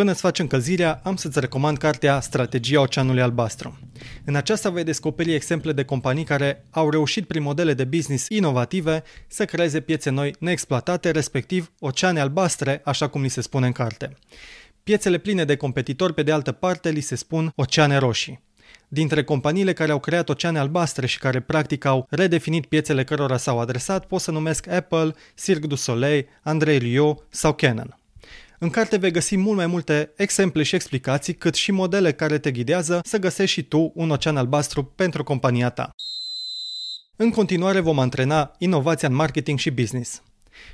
Până îți faci încălzirea, am să-ți recomand cartea Strategia Oceanului Albastru. În aceasta vei descoperi exemple de companii care au reușit prin modele de business inovative să creeze piețe noi neexploatate, respectiv oceane albastre, așa cum li se spune în carte. Piețele pline de competitori, pe de altă parte, li se spun oceane roșii. Dintre companiile care au creat oceane albastre și care practic au redefinit piețele cărora s-au adresat, pot să numesc Apple, Cirque du Soleil, Andrei Rieu sau Canon. În carte vei găsi mult mai multe exemple și explicații, cât și modele care te ghidează să găsești și tu un ocean albastru pentru compania ta. În continuare vom antrena inovația în marketing și business.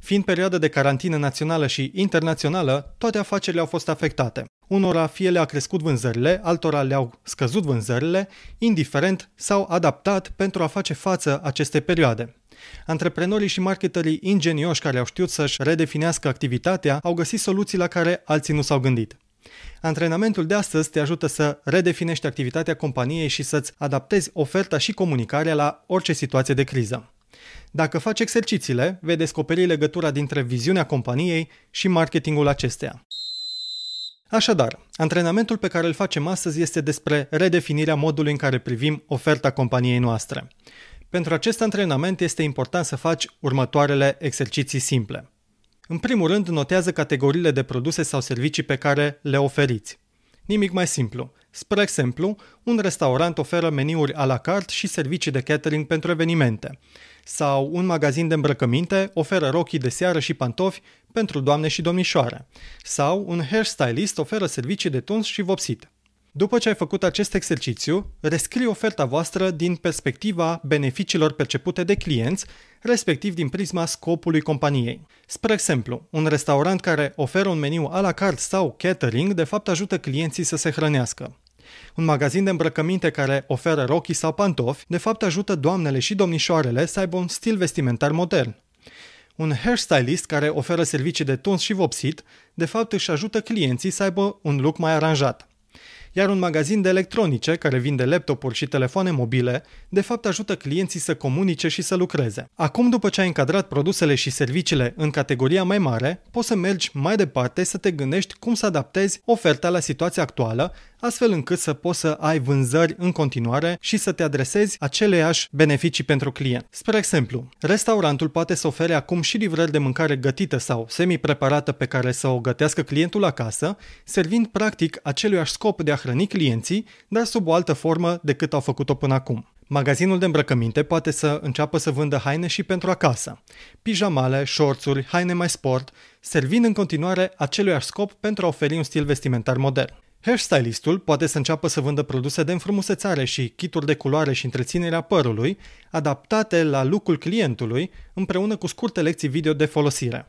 Fiind perioadă de carantină națională și internațională, toate afacerile au fost afectate. Unora fie le-a crescut vânzările, altora le-au scăzut vânzările, indiferent s-au adaptat pentru a face față acestei perioade. Antreprenorii și marketerii ingenioși care au știut să-și redefinească activitatea au găsit soluții la care alții nu s-au gândit. Antrenamentul de astăzi te ajută să redefinești activitatea companiei și să-ți adaptezi oferta și comunicarea la orice situație de criză. Dacă faci exercițiile, vei descoperi legătura dintre viziunea companiei și marketingul acesteia. Așadar, antrenamentul pe care îl facem astăzi este despre redefinirea modului în care privim oferta companiei noastre. Pentru acest antrenament este important să faci următoarele exerciții simple. În primul rând, notează categoriile de produse sau servicii pe care le oferiți. Nimic mai simplu. Spre exemplu, un restaurant oferă meniuri a la carte și servicii de catering pentru evenimente. Sau un magazin de îmbrăcăminte oferă rochii de seară și pantofi pentru doamne și domnișoare. Sau un hairstylist oferă servicii de tuns și vopsit. După ce ai făcut acest exercițiu, rescrii oferta voastră din perspectiva beneficiilor percepute de clienți, respectiv din prisma scopului companiei. Spre exemplu, un restaurant care oferă un meniu a la carte sau catering, de fapt ajută clienții să se hrănească. Un magazin de îmbrăcăminte care oferă rochii sau pantofi, de fapt ajută doamnele și domnișoarele să aibă un stil vestimentar modern. Un hairstylist care oferă servicii de tuns și vopsit, de fapt își ajută clienții să aibă un look mai aranjat iar un magazin de electronice care vinde laptopuri și telefoane mobile, de fapt ajută clienții să comunice și să lucreze. Acum, după ce ai încadrat produsele și serviciile în categoria mai mare, poți să mergi mai departe să te gândești cum să adaptezi oferta la situația actuală, astfel încât să poți să ai vânzări în continuare și să te adresezi aceleiași beneficii pentru client. Spre exemplu, restaurantul poate să ofere acum și livrări de mâncare gătită sau semi-preparată pe care să o gătească clientul acasă, servind practic aceluiași scop de a hrăni clienții, dar sub o altă formă decât au făcut-o până acum. Magazinul de îmbrăcăminte poate să înceapă să vândă haine și pentru acasă. Pijamale, șorțuri, haine mai sport, servind în continuare aceluiași scop pentru a oferi un stil vestimentar modern. Hairstylistul poate să înceapă să vândă produse de înfrumusețare și kituri de culoare și întreținerea părului, adaptate la look-ul clientului, împreună cu scurte lecții video de folosire.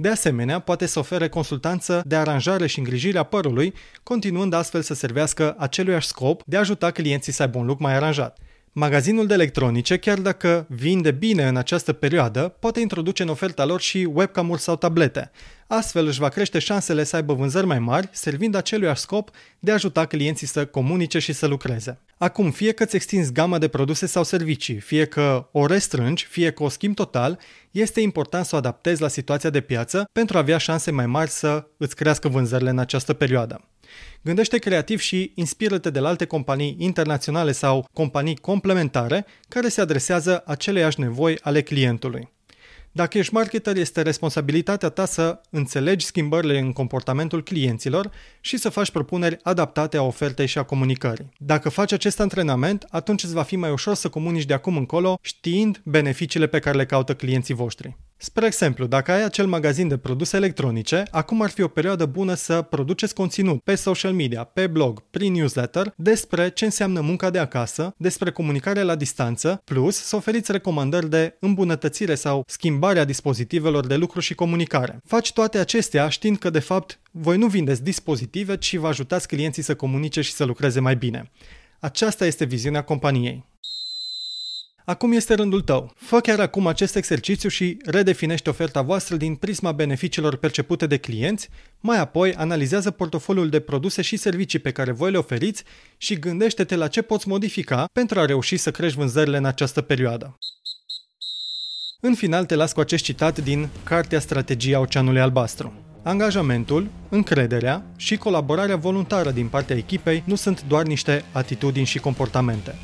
De asemenea, poate să ofere consultanță de aranjare și îngrijire a părului, continuând astfel să servească aceluiași scop de a ajuta clienții să aibă un look mai aranjat. Magazinul de electronice, chiar dacă vinde bine în această perioadă, poate introduce în oferta lor și webcam-uri sau tablete. Astfel își va crește șansele să aibă vânzări mai mari, servind aceluiași scop de a ajuta clienții să comunice și să lucreze. Acum, fie că îți extinzi gama de produse sau servicii, fie că o restrângi, fie că o schimbi total, este important să o adaptezi la situația de piață pentru a avea șanse mai mari să îți crească vânzările în această perioadă. Gândește creativ și inspiră-te de la alte companii internaționale sau companii complementare care se adresează aceleiași nevoi ale clientului. Dacă ești marketer, este responsabilitatea ta să înțelegi schimbările în comportamentul clienților și să faci propuneri adaptate a ofertei și a comunicării. Dacă faci acest antrenament, atunci îți va fi mai ușor să comunici de acum încolo știind beneficiile pe care le caută clienții voștri. Spre exemplu, dacă ai acel magazin de produse electronice, acum ar fi o perioadă bună să produceți conținut pe social media, pe blog, prin newsletter, despre ce înseamnă munca de acasă, despre comunicare la distanță, plus să oferiți recomandări de îmbunătățire sau schimbarea dispozitivelor de lucru și comunicare. Faci toate acestea știind că, de fapt, voi nu vindeți dispozitive, ci vă ajutați clienții să comunice și să lucreze mai bine. Aceasta este viziunea companiei. Acum este rândul tău. Fă chiar acum acest exercițiu și redefinește oferta voastră din prisma beneficiilor percepute de clienți, mai apoi analizează portofoliul de produse și servicii pe care voi le oferiți și gândește-te la ce poți modifica pentru a reuși să crești vânzările în această perioadă. În final te las cu acest citat din Cartea Strategia Oceanului Albastru. Angajamentul, încrederea și colaborarea voluntară din partea echipei nu sunt doar niște atitudini și comportamente.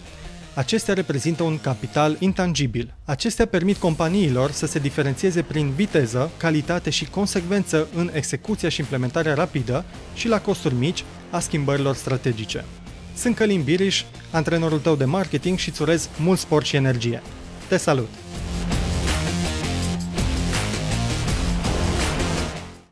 Acestea reprezintă un capital intangibil. Acestea permit companiilor să se diferențieze prin viteză, calitate și consecvență în execuția și implementarea rapidă și la costuri mici a schimbărilor strategice. Sunt Călin Biriș, antrenorul tău de marketing și îți urez mult sport și energie. Te salut!